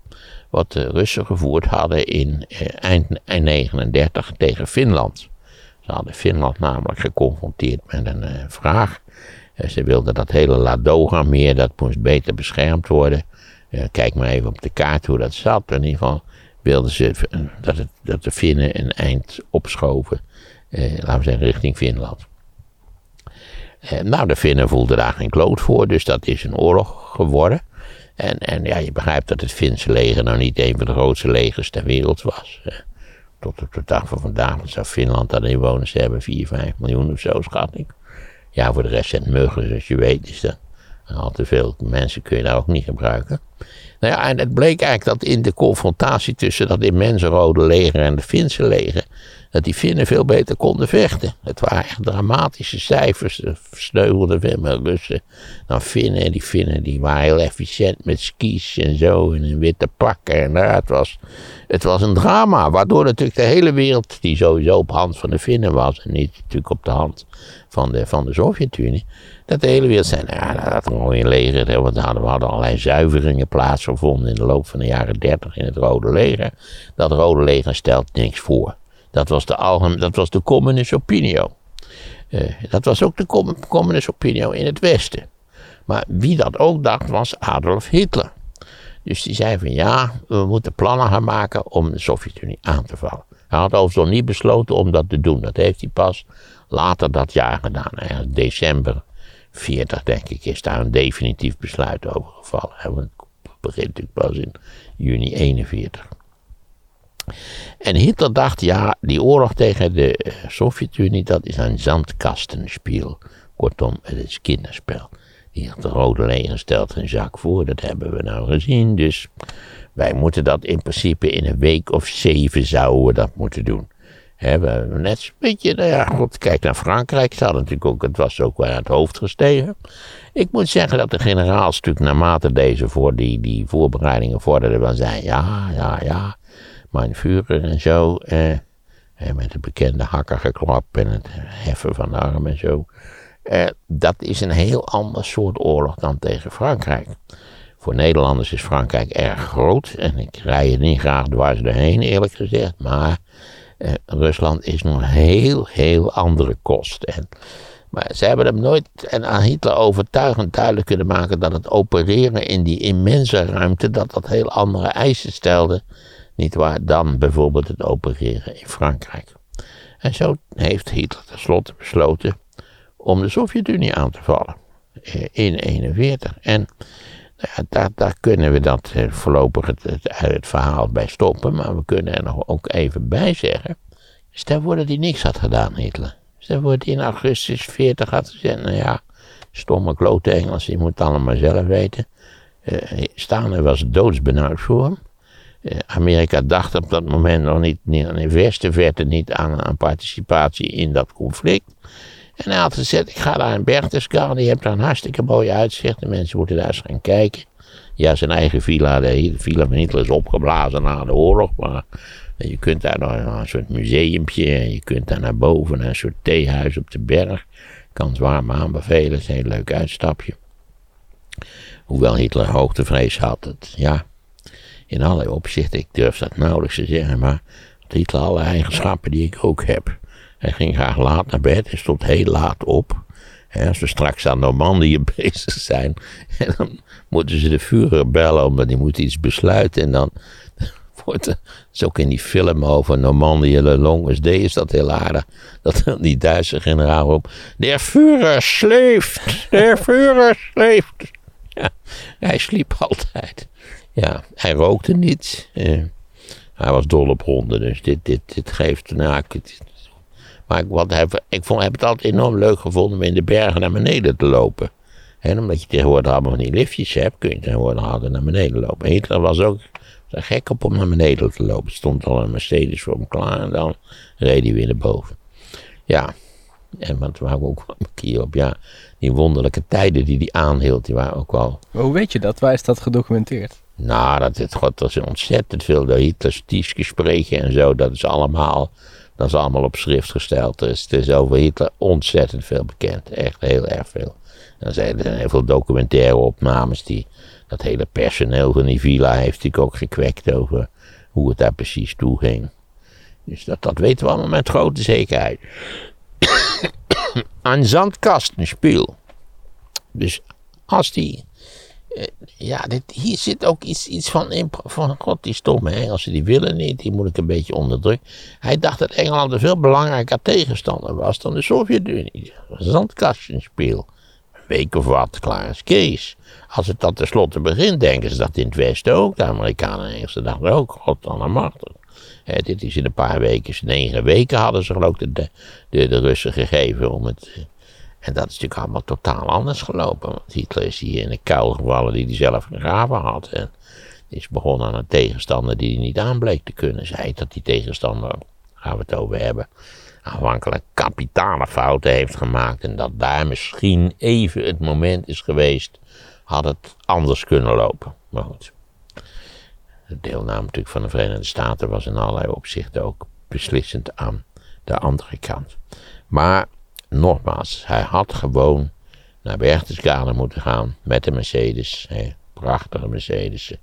wat de Russen gevoerd hadden in eh, eind, eind 39 tegen Finland. Ze hadden Finland namelijk geconfronteerd met een eh, vraag. Eh, ze wilden dat hele Ladoga-meer, dat moest beter beschermd worden. Eh, kijk maar even op de kaart hoe dat zat. In ieder geval wilden ze dat, het, dat de Finnen een eind opschoven, eh, laten we zeggen, richting Finland. Eh, nou, de Finnen voelden daar geen kloot voor, dus dat is een oorlog geworden. En, en ja, je begrijpt dat het Finse leger nou niet een van de grootste legers ter wereld was. Tot op de dag van vandaag zou Finland dan inwoners hebben, 4, 5 miljoen of zo, schat ik. Ja, voor de rest zijn het muggen, zoals je weet, is dat al te veel mensen kun je daar ook niet gebruiken. Nou ja, en het bleek eigenlijk dat in de confrontatie tussen dat immense rode leger en de Finse leger, dat die Finnen veel beter konden vechten. Het waren echt dramatische cijfers. De versneuvelden veel meer Russen dan Finnen. Die Finnen die waren heel efficiënt met skis en zo en een witte pakken. En nou, het, was, het was een drama, waardoor natuurlijk de hele wereld, die sowieso op hand van de Finnen was en niet natuurlijk op de hand van de, van de Sovjet-Unie, dat de hele wereld zei, nou dat mooie leger, want we hadden, allerlei zuiveringen plaatsgevonden in de loop van de jaren dertig in het Rode Leger. Dat Rode Leger stelt niks voor. Dat was de, algemeen, dat was de communist opinio. Uh, dat was ook de com communist opinio in het Westen. Maar wie dat ook dacht, was Adolf Hitler. Dus die zei van ja, we moeten plannen gaan maken om de Sovjet-Unie aan te vallen. Hij had overigens nog niet besloten om dat te doen. Dat heeft hij pas later dat jaar gedaan. In december 40, denk ik, is daar een definitief besluit over gevallen. Het begint natuurlijk pas in juni 41. En Hitler dacht, ja, die oorlog tegen de eh, Sovjet-Unie, dat is een zandkastenspiel. Kortom, het is kinderspel. De Rode Leger stelt een zak voor, dat hebben we nou gezien. Dus wij moeten dat in principe in een week of zeven zouden we dat moeten doen. Hebben net een beetje, nou ja, goed, kijk naar Frankrijk, ze natuurlijk ook, het was ook wel aan het hoofd gestegen. Ik moet zeggen dat de generaals natuurlijk naarmate deze voor die, die voorbereidingen vorderden, wel zeiden, ja, ja, ja, mijn vuren en zo, eh, met de bekende hakkergeklap en het heffen van de arm en zo. Eh, dat is een heel ander soort oorlog dan tegen Frankrijk. Voor Nederlanders is Frankrijk erg groot en ik rij er niet graag dwars doorheen, eerlijk gezegd, maar eh, Rusland is nog heel, heel andere kost. En, maar ze hebben hem nooit en aan Hitler overtuigend duidelijk kunnen maken dat het opereren in die immense ruimte, dat dat heel andere eisen stelde, niet waar, dan bijvoorbeeld het opereren in Frankrijk. En zo heeft Hitler tenslotte besloten om de Sovjet-Unie aan te vallen eh, in 1941. En ja, daar, daar, kunnen we dat eh, voorlopig het, het, verhaal bij stoppen, maar we kunnen er nog ook even bij zeggen. Stel voor dat hij niks had gedaan, Hitler. Stel voor dat hij in augustus 40 had gezegd, nou ja, stomme klote Engels, je moet het allemaal zelf weten. Uh, Stalin was doodsbenauwd voor hem. Uh, Amerika dacht op dat moment nog niet, niet verste verte niet aan, aan participatie in dat conflict. En hij had gezegd, ik ga daar in Berchtesgaden, die hebt daar een hartstikke mooi uitzicht. De mensen moeten daar eens gaan kijken. Ja, zijn eigen villa, de villa van Hitler is opgeblazen na de oorlog. Maar je kunt daar nog een soort museumpje, en je kunt daar naar boven, naar een soort theehuis op de berg. Kan zwaar me aanbevelen, het is een heel leuk uitstapje. Hoewel Hitler hoogtevrees had, het, ja, in allerlei opzichten, ik durf dat nauwelijks te zeggen, maar Hitler alle eigenschappen die ik ook heb. Hij ging graag laat naar bed. Hij stond heel laat op. als we straks aan Normandië bezig zijn. En dan moeten ze de vuren bellen, omdat die moet iets besluiten. En dan wordt er, is ook in die film over Normandië, Le Longest Day, is dat heel aardig. Dat die Duitse generaal op. Der Führer sleeft, der Führer sleeft. Ja, hij sliep altijd. Ja, hij rookte niet. Eh, hij was dol op honden, dus dit, dit, dit geeft. Nou, maar wat ik vond, heb het altijd enorm leuk gevonden om in de bergen naar beneden te lopen. En omdat je tegenwoordig allemaal van die liftjes hebt, kun je tegenwoordig altijd naar beneden lopen. Hitler was ook gek op om naar beneden te lopen. Stond al een Mercedes voor hem klaar en dan reed hij weer naar boven. Ja, en wat waren ook een keer op, ja, die wonderlijke tijden die hij aanhield, die waren ook wel... hoe weet je dat? Waar is dat gedocumenteerd? Nou, dat, het, God, is ontzettend veel door Hitlers spreken en zo. Dat is allemaal dat is allemaal op schrift gesteld. Dus er is over Hitler ontzettend veel bekend. Echt heel erg veel. Er zijn, heel veel documentaire opnames die dat hele personeel van die villa heeft natuurlijk ook gekwekt over hoe het daar precies toe ging. Dus dat, dat weten we allemaal met grote zekerheid. Een zandkastenspiel. Dus als die. Eh, ja, dit, hier zit ook iets, van, van. God, die stomme Engelsen, die willen niet, die moet ik een beetje onderdrukken. Hij dacht dat Engeland een veel belangrijker tegenstander was dan de Sovjet-Unie. Een zandkastenspiel. Een week of wat, klaar is Kees. Als het dan tenslotte begint, denken ze dat in het Westen ook. De Amerikanen en Engelsen dachten ook, god dan allemachtig. Hè, dit is in een paar weken, negen weken hadden ze geloof ik de, de, de Russen gegeven om het... En dat is natuurlijk allemaal totaal anders gelopen. Want Hitler is hier in de kuil gevallen die hij zelf gegraven had. En is begonnen aan een tegenstander die hij niet aanbleek te kunnen. Zei dat die tegenstander, gaan we het over hebben, aanvankelijk kapitale fouten heeft gemaakt. En dat daar misschien even het moment is geweest, had het anders kunnen lopen. Maar goed. De deelname natuurlijk van de Verenigde Staten was in allerlei opzichten ook beslissend aan de andere kant. Maar nogmaals, hij had gewoon naar Berchtesgaden moeten gaan met de Mercedes. Hè, prachtige Mercedes,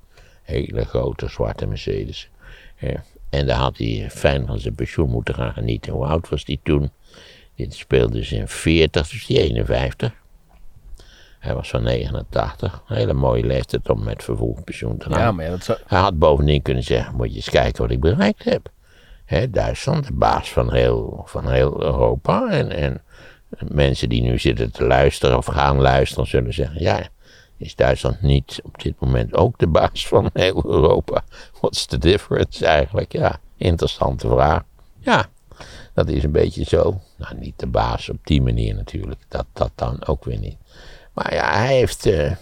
hele grote zwarte Mercedes. hè. En daar had hij fijn van zijn pensioen moeten gaan genieten. Hoe oud was hij toen? Dit speelde dus in 40, dus die 51. Hij was van 89. Een hele mooie leeftijd om met vervroegd pensioen te gaan. Ja, maar ja, dat zou... Hij had bovendien kunnen zeggen, moet je eens kijken wat ik bereikt heb. Duitsland, de baas van heel, van heel Europa. En, en mensen die nu zitten te luisteren of gaan luisteren zullen zeggen, ja, is Duitsland niet op dit moment ook de baas van heel Europa? What's the difference eigenlijk? Ja, interessante vraag. Ja, dat is een beetje zo. Nou, niet de baas op die manier natuurlijk. Dat, dat dan ook weer niet. Maar ja, hij heeft eh,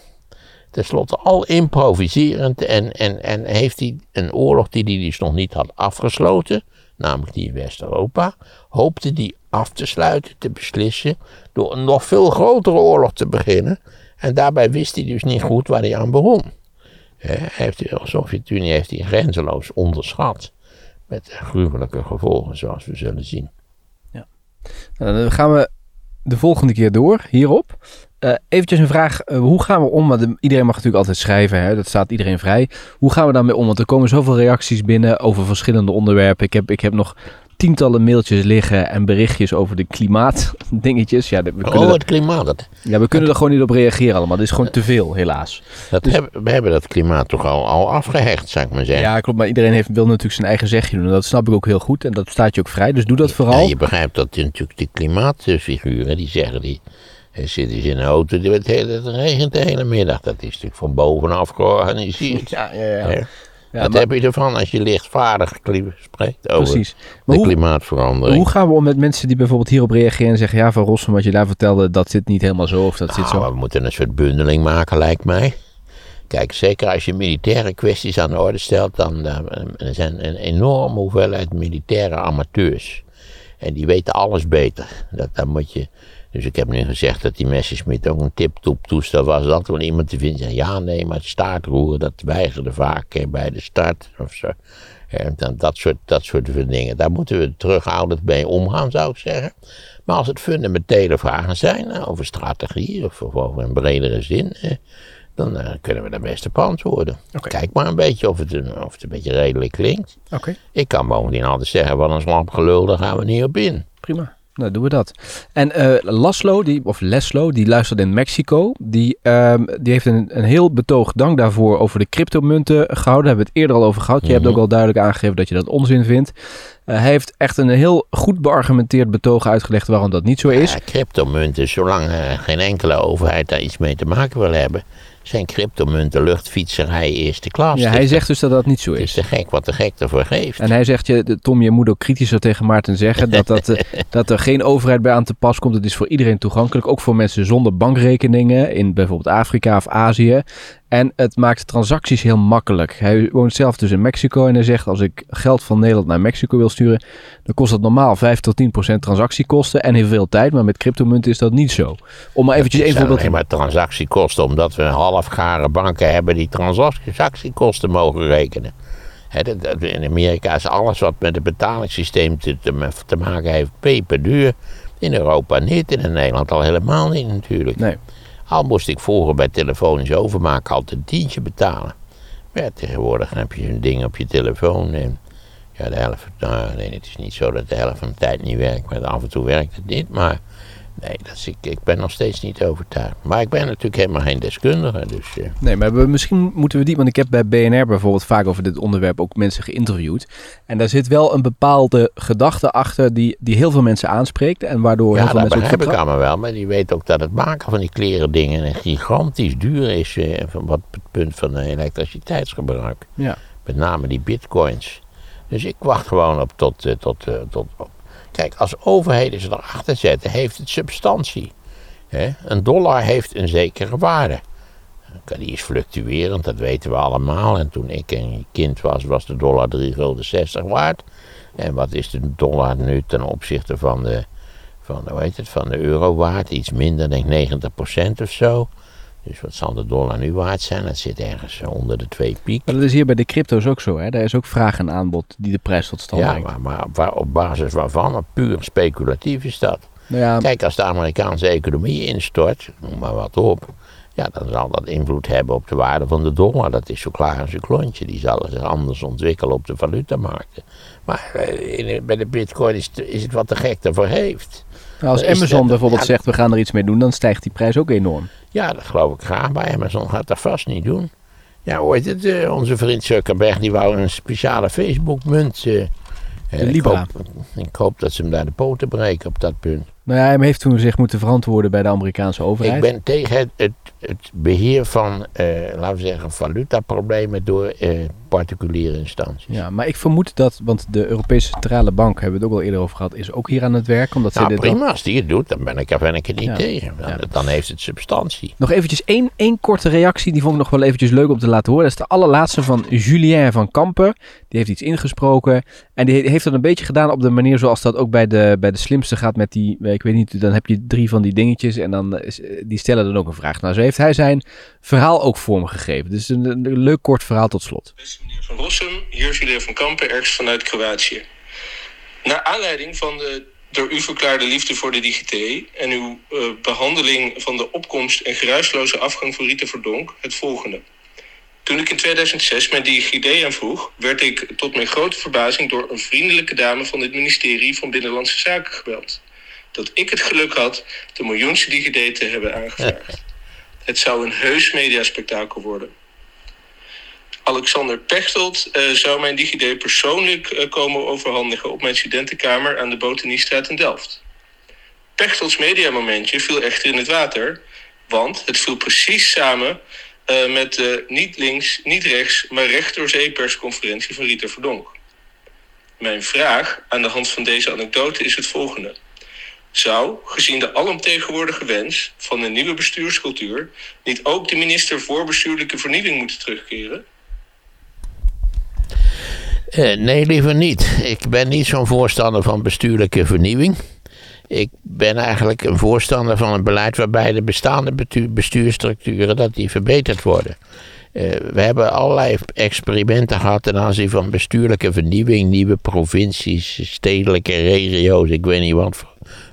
tenslotte al improviserend en, en, en heeft hij een oorlog die hij dus nog niet had afgesloten, namelijk die in West-Europa, hoopte die af te sluiten, te beslissen, door een nog veel grotere oorlog te beginnen. En daarbij wist hij dus niet goed waar hij aan begon. Heeft de Sovjet-Unie heeft hij grenzeloos onderschat. Met gruwelijke gevolgen, zoals we zullen zien. Nou, dan gaan we de volgende keer door hierop. Eh eventjes een vraag, eh, hoe gaan we om? Want de- iedereen mag natuurlijk altijd schrijven, hè? dat staat iedereen vrij. Hoe gaan we daarmee om? Want er komen zoveel reacties binnen over verschillende onderwerpen. Ik heb, ik heb nog tientallen mailtjes liggen en berichtjes over de klimaatdingetjes. Ja, we kunnen, Oh, het klimaat. Dat, ja, we kunnen er gewoon niet op reageren allemaal. Dit is gewoon te veel, helaas. dat hebben- we hebben dat klimaat toch al, al afgehecht, zou ik maar zeggen. Ja, klopt. Maar iedereen heeft, wil natuurlijk zijn eigen zegje doen. En dat snap ik ook heel goed. En dat staat je ook vrij. Dus doe dat vooral. Ja, je begrijpt dat natuurlijk die klimaatfiguren, die zeggen, die eh, zitten ze in een auto, die het, hele, het regent de hele middag. Dat is natuurlijk van bovenaf georganiseerd. Ja, ja, ja. Wat maar- heb je ervan als je lichtvaardig spreekt over Precies. de hoe, klimaatverandering? hoe gaan we om met mensen die bijvoorbeeld hierop reageren en zeggen... Ja, Van Rossum, wat je daar vertelde, dat zit niet helemaal zo of dat zit Nou, zo. we moeten een soort bundeling maken, lijkt mij. Kijk, zeker als je militaire kwesties aan de orde stelt, dan eh, er zijn een enorme hoeveelheid militaire amateurs. En die weten alles beter. Dat, dat moet je, dus ik heb nu gezegd dat die Messerschmitt ook een tip-top toestel was. Dat er iemand te vinden zegt, ja nee, maar het staartroeren, dat weigerde vaak hè, bij de start of zo. En dan, dat, soort, dat soort dingen. Daar moeten we terughoudend mee omgaan, zou ik zeggen. Maar als het fundamentele vragen zijn eh, over strategie of, of over een bredere zin, eh, dan eh, kunnen we daar best op antwoorden. Kijk maar een beetje of het, een, of het een beetje redelijk klinkt. Ik kan bovendien altijd zeggen, wat een slap gelul, daar gaan we niet op in. prima. Nou, doen we dat. En eh, Laszlo, die, of Leslo, die luistert in Mexico. Die, ehm, die heeft een, een heel betoog dank daarvoor over de cryptomunten gehouden. Daar hebben we het eerder al over gehad. Je hebt Mhm. ook al duidelijk aangegeven dat je dat onzin vindt. Eh, hij heeft echt een heel goed beargumenteerd betoog uitgelegd waarom dat niet zo is. Ja, cryptomunten, zolang geen enkele overheid daar iets mee te maken wil hebben, zijn cryptomunten luchtfietserij eerste klas. Ja, hij is- zegt dus dat dat niet zo Het is is. te gek wat de gek ervoor geeft. En hij zegt, je, Tom, je moet ook kritischer tegen Maarten zeggen dat, dat, eh, dat er geen overheid bij aan te pas komt. Het is voor iedereen toegankelijk, ook voor mensen zonder bankrekeningen in bijvoorbeeld Afrika of Azië. En het maakt transacties heel makkelijk. Hij woont zelf dus in Mexico en hij zegt, als ik geld van Nederland naar Mexico wil sturen, dan kost dat normaal 5 tot 10 procent transactiekosten en heel veel tijd. Maar met cryptomunten is dat niet zo. Om maar eventjes één voorbeeld te maar transactiekosten, omdat we halfgare banken hebben die transactiekosten mogen rekenen. In Amerika is alles wat met het betalingssysteem te, maken heeft peperduur. In Europa niet, in Nederland al helemaal niet natuurlijk. Nee. Al moest ik vroeger bij telefonisch overmaken altijd een tientje betalen. Maar tegenwoordig heb je een ding op je telefoon en ja, de helft, nou, nee, het is niet zo dat de helft van de tijd niet werkt, maar af en toe werkt het niet. Maar nee, dat is, ik, ik ben nog steeds niet overtuigd. Maar ik ben natuurlijk helemaal geen deskundige, dus... eh, Nee, maar we, misschien moeten we die, want ik heb bij BNR bijvoorbeeld vaak over dit onderwerp ook mensen geïnterviewd. En daar zit wel een bepaalde gedachte achter die, die heel veel mensen aanspreekt en waardoor heel Ja, veel dat mensen ook begrijp ik vertrouwen- allemaal wel. Maar die weet ook dat het maken van die kleren dingen gigantisch duur is. eh, van wat het punt van de elektriciteitsgebruik. Ja. Met name die bitcoins. Dus ik wacht gewoon op tot... eh, tot, tot op. Kijk, als overheden ze erachter zetten, heeft het substantie. Een dollar heeft een zekere waarde. Die is fluctuerend, dat weten we allemaal. En toen ik een kind was, was de dollar 3,60 gulden waard. En wat is de dollar nu ten opzichte van de, van, hoe heet het, van de euro waard? Iets minder, denk ik 90% of zo. Dus wat zal de dollar nu waard zijn? Dat zit ergens onder de twee piek. Maar dat is hier bij de crypto's ook zo, hè? Daar is ook vraag en aanbod die de prijs tot stand Ja, brengt. maar, maar waar- op basis waarvan? Maar puur speculatief is dat. Nou ja, Kijk, als de Amerikaanse economie instort, noem maar wat op. Ja, dan zal dat invloed hebben op de waarde van de dollar. Dat is zo klaar als een klontje. Die zal zich anders ontwikkelen op de valutamarkten. Maar eh, in, bij de bitcoin is, het- is het wat de gek ervoor heeft. Nou, als dat- Amazon bijvoorbeeld ja. zegt we gaan er iets mee doen, dan stijgt die prijs ook enorm. Ja, dat geloof ik graag. Maar Amazon gaat dat vast niet doen. Ja, heet het? eh, onze vriend Zuckerberg die wou een speciale Facebook-munt. en ik hoop- Ik hoop dat ze hem daar de poten breken op dat punt. Nou ja, hij heeft toen zich moeten verantwoorden bij de Amerikaanse overheid. Ik ben tegen het, het, het beheer van, eh, laten we zeggen, valutaproblemen door eh, particuliere instanties. Ja, maar ik vermoed dat, want de Europese Centrale Bank, hebben we het ook al eerder over gehad, is ook hier aan het werk. Omdat ze Nou, dit prima, als die het doet, dan ben ik er, ben ik er niet Ja. tegen. Dan, Ja. dan heeft het substantie. Nog eventjes één, één korte reactie, die vond ik nog wel eventjes leuk om te laten horen. Dat is de allerlaatste van Julien van Kampen. Die heeft iets ingesproken en die he- heeft dat een beetje gedaan op de manier zoals dat ook bij de, bij de slimste gaat met die, ik weet niet, dan heb je drie van die dingetjes en dan is, die stellen dan ook een vraag. Nou, zo heeft hij zijn verhaal ook vormgegeven. Dus een, leuk kort verhaal tot slot. Beste meneer Van Rossum, hier is Julien van Kampen, ergens vanuit Kroatië. Naar aanleiding van de door u verklaarde liefde voor de DigiT en uw eh, behandeling van de opkomst en geruisloze afgang van Rita Verdonk het volgende. Toen ik in 2006 mijn DigiD aanvroeg, werd ik tot mijn grote verbazing door een vriendelijke dame van het ministerie van Binnenlandse Zaken gebeld. Dat ik het geluk had de miljoenste DigiD te hebben aangevraagd. Het zou een heus mediaspectakel worden. Alexander Pechtold eh, zou mijn DigiD persoonlijk eh, komen overhandigen op mijn studentenkamer aan de Botaniestraat in Delft. Pechtolds mediamomentje viel echter in het water, want het viel precies samen eh, met de niet links, niet rechts, maar recht persconferentie van Rita Verdonk. Mijn vraag aan de hand van deze anekdote is het volgende. Zou, gezien de alomtegenwoordige wens van een nieuwe bestuurscultuur, niet ook de minister voor bestuurlijke vernieuwing moeten terugkeren? Eh, nee, liever niet. Ik ben niet zo'n voorstander van bestuurlijke vernieuwing. Ik ben eigenlijk een voorstander van een beleid waarbij de bestaande bestuurstructuren dat die verbeterd worden. Eh, we hebben allerlei experimenten gehad ten aanzien van bestuurlijke vernieuwing, nieuwe provincies, stedelijke regio's, ik weet niet wat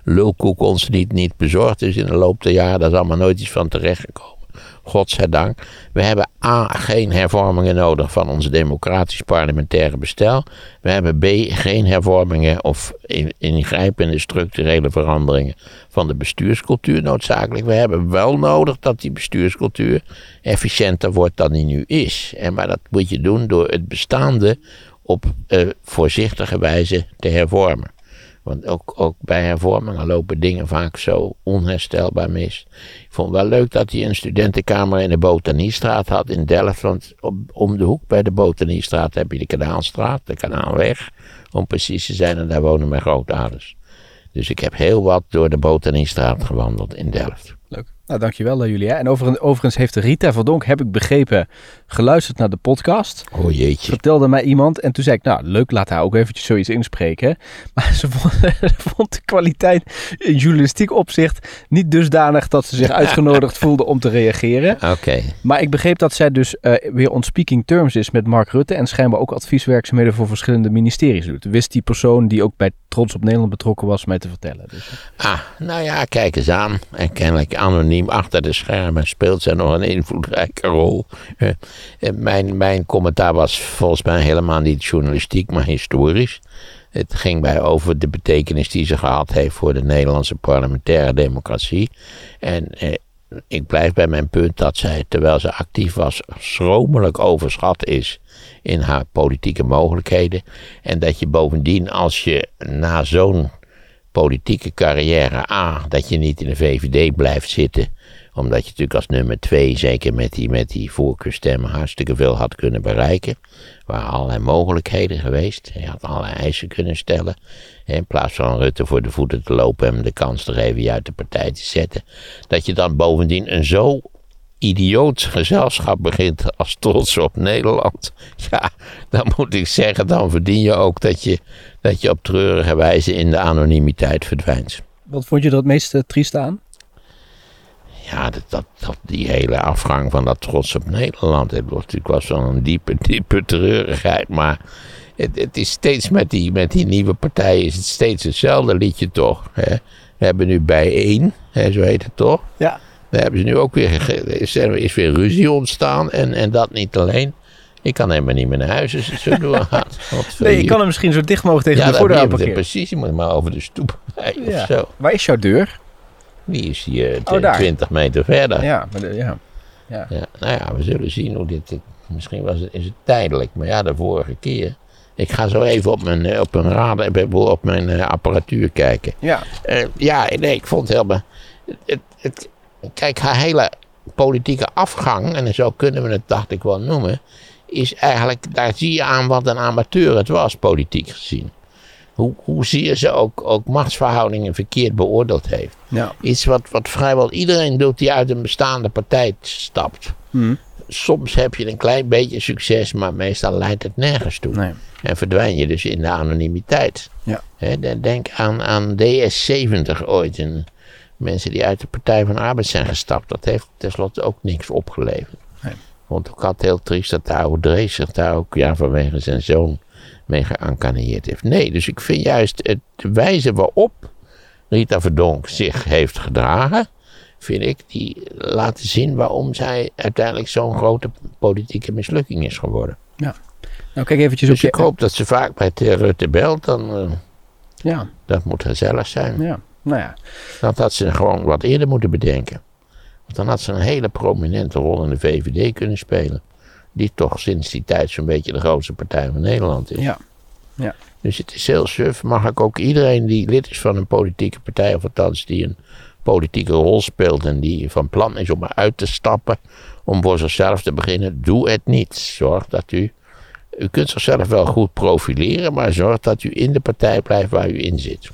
lulkoek ons niet, niet bezorgd is in de loop der jaren. Daar is allemaal nooit iets van terechtgekomen. Godzijdank. We hebben A. geen hervormingen nodig van ons democratisch parlementaire bestel. We hebben B. geen hervormingen of in- ingrijpende structurele veranderingen van de bestuurscultuur noodzakelijk. We hebben wel nodig dat die bestuurscultuur efficiënter wordt dan die nu is. En maar dat moet je doen door het bestaande op eh, voorzichtige wijze te hervormen. Want ook, ook bij hervormingen lopen dingen vaak zo onherstelbaar mis. Ik vond wel leuk dat hij een studentenkamer in de Botaniestraat had in Delft. Want om de hoek bij de Botaniestraat heb je de Kanaalstraat, de Kanaalweg. Om precies te zijn, en daar wonen mijn grootouders. Dus ik heb heel wat door de Botaniestraat gewandeld in Delft. Leuk. Nou, dankjewel uh, Julia. En overigens, overigens heeft Rita Verdonk, heb ik begrepen, geluisterd naar de podcast. Oh jeetje. Vertelde mij iemand en toen zei ik, nou leuk, laat haar ook eventjes zoiets inspreken. Maar ze vond, ze vond de kwaliteit in journalistiek opzicht niet dusdanig dat ze zich uitgenodigd voelde om te reageren. Oké. Maar ik begreep dat zij dus eh, weer on speaking terms is met Mark Rutte en schijnbaar ook advieswerkzaamheden voor verschillende ministeries doet. Wist die persoon die ook bij Trots op Nederland betrokken was mij te vertellen. Dus, Ah, nou ja, kijk eens aan. En kennelijk anoniem achter de schermen speelt zij nog een invloedrijke rol. Eh, eh, mijn, mijn commentaar was volgens mij helemaal niet journalistiek, maar historisch. Het ging bij over de betekenis die ze gehad heeft voor de Nederlandse parlementaire democratie. En eh, ik blijf bij mijn punt dat zij, terwijl ze actief was, schromelijk overschat is in haar politieke mogelijkheden. En dat je bovendien, als je na zo'n politieke carrière A, dat je niet in de VVD blijft zitten, omdat je natuurlijk als nummer twee, zeker met die, met die voorkeurstemmen, hartstikke veel had kunnen bereiken. Er waren allerlei mogelijkheden geweest. Je had allerlei eisen kunnen stellen. In plaats van Rutte voor de voeten te lopen en hem de kans te geven je uit de partij te zetten. Dat je dan bovendien een zo idioot gezelschap begint als trots op Nederland. Ja, dan moet ik zeggen, dan verdien je ook dat je, dat je op treurige wijze in de anonimiteit verdwijnt. Wat vond je er het meest uh, triest aan? Ja, dat, dat, dat, die hele afgang van dat trots op Nederland. Het was natuurlijk wel zo'n diepe, diepe treurigheid. Maar het, het, is steeds met die, met die nieuwe partijen is het steeds hetzelfde liedje toch. Hè? We hebben nu bijeen, hè, zo heet het toch? Ja. Daar hebben ze nu ook weer, is, er is weer ruzie ontstaan. En, en dat niet alleen. Ik kan helemaal niet meer naar huis als het zo doorgaat. nee, je kan hem misschien zo dicht mogelijk tegen ja, de voordeur parkeren. Precies, je moet maar over de stoep rijden ja. of zo. Waar is jouw deur? Die is hier oh, 20 meter verder. Ja, maar de, ja. Ja. ja. Nou ja, we zullen zien hoe dit... Misschien was het, is het tijdelijk, maar ja, de vorige keer... Ik ga zo even op mijn, op mijn raden, op mijn apparatuur kijken. Ja. Uh, ja, nee, ik vond het helemaal... Het, het, kijk, haar hele politieke afgang, en zo kunnen we het, dacht ik wel noemen... is eigenlijk, daar zie je aan wat een amateur het was, politiek gezien. Hoe, hoe zeer ze ook, ook machtsverhoudingen verkeerd beoordeeld heeft. Ja. Iets wat, wat vrijwel iedereen doet die uit een bestaande partij stapt. Hmm. Soms heb je een klein beetje succes, maar meestal leidt het nergens toe. Nee. En verdwijn je dus in de anonimiteit. Ja. He, denk aan, aan DS70 ooit. En mensen die uit de Partij van de Arbeid zijn gestapt. Dat heeft tenslotte ook niks opgeleverd. Nee. Want ik had heel triest dat de oude Drees zich daar ook ja, vanwege zijn zoon mee geancaneerd heeft. Nee, dus ik vind juist het, de wijze waarop Rita Verdonk zich heeft gedragen, vind ik, die laten zien waarom zij uiteindelijk zo'n grote politieke mislukking is geworden. Ja. Nou, kijk eventjes dus op je... ik hoop dat ze vaak bij Rutte belt, dan... Uh, ja. Dat moet gezellig zijn. Ja, nou ja. Dat had ze gewoon wat eerder moeten bedenken. Want dan had ze een hele prominente rol in de VVD kunnen spelen die toch sinds die tijd zo'n beetje de grootste partij van Nederland is. Ja. ja. Dus het is heel suf. Mag ik ook iedereen die lid is van een politieke partij, of althans die een politieke rol speelt en die van plan is om eruit te stappen, om voor zichzelf te beginnen, doe het niet. Zorg dat u, u kunt zichzelf wel goed profileren, maar zorg dat u in de partij blijft waar u in zit.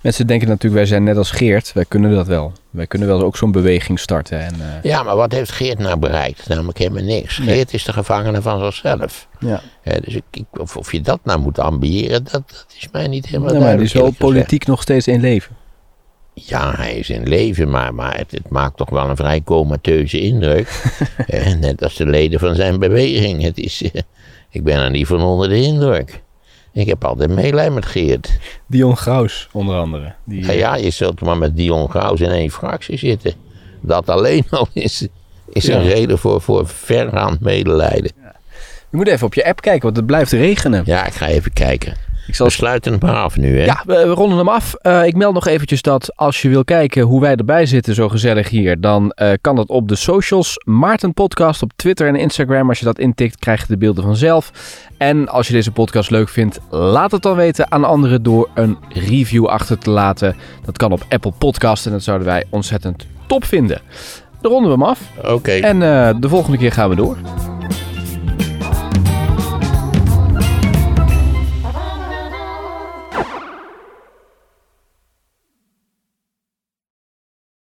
Mensen denken natuurlijk, wij zijn net als Geert, wij kunnen dat wel. Wij kunnen wel ook zo'n beweging starten. En, uh... Ja, maar wat heeft Geert nou bereikt? Namelijk helemaal niks. Nee. Geert is de gevangene van zichzelf. Ja. ja dus ik, ik, of, of, je dat nou moet ambiëren, dat, dat is mij niet helemaal nee, duidelijk. Maar die is wel politiek nog steeds in leven. Ja, hij is in leven, maar, maar het, het maakt toch wel een vrij comateuze indruk. eh, net als de leden van zijn beweging. Het is, eh, ik ben er niet van onder de indruk. Ik heb altijd meelijden met Geert. Dion Graus, onder andere. Die, ja, ja, je zult maar met Dion Graus in één fractie zitten. Dat alleen al is, is een Ja. reden voor, voor vergaand medelijden. Je moet even op je app kijken, want het blijft regenen. Ja, ik ga even kijken. Ik zal We sluiten hem af nu, hè? Ja, we, we ronden hem af. Eh, ik meld nog eventjes dat als je wil kijken hoe wij erbij zitten, zo gezellig hier, dan eh, kan dat op de socials. Maarten Podcast op Twitter en Instagram. Als je dat intikt, krijg je de beelden vanzelf. En als je deze podcast leuk vindt, laat het dan weten aan anderen door een review achter te laten. Dat kan op Apple Podcast en dat zouden wij ontzettend top vinden. Dan ronden we hem af. Oké. En eh, de volgende keer gaan we door.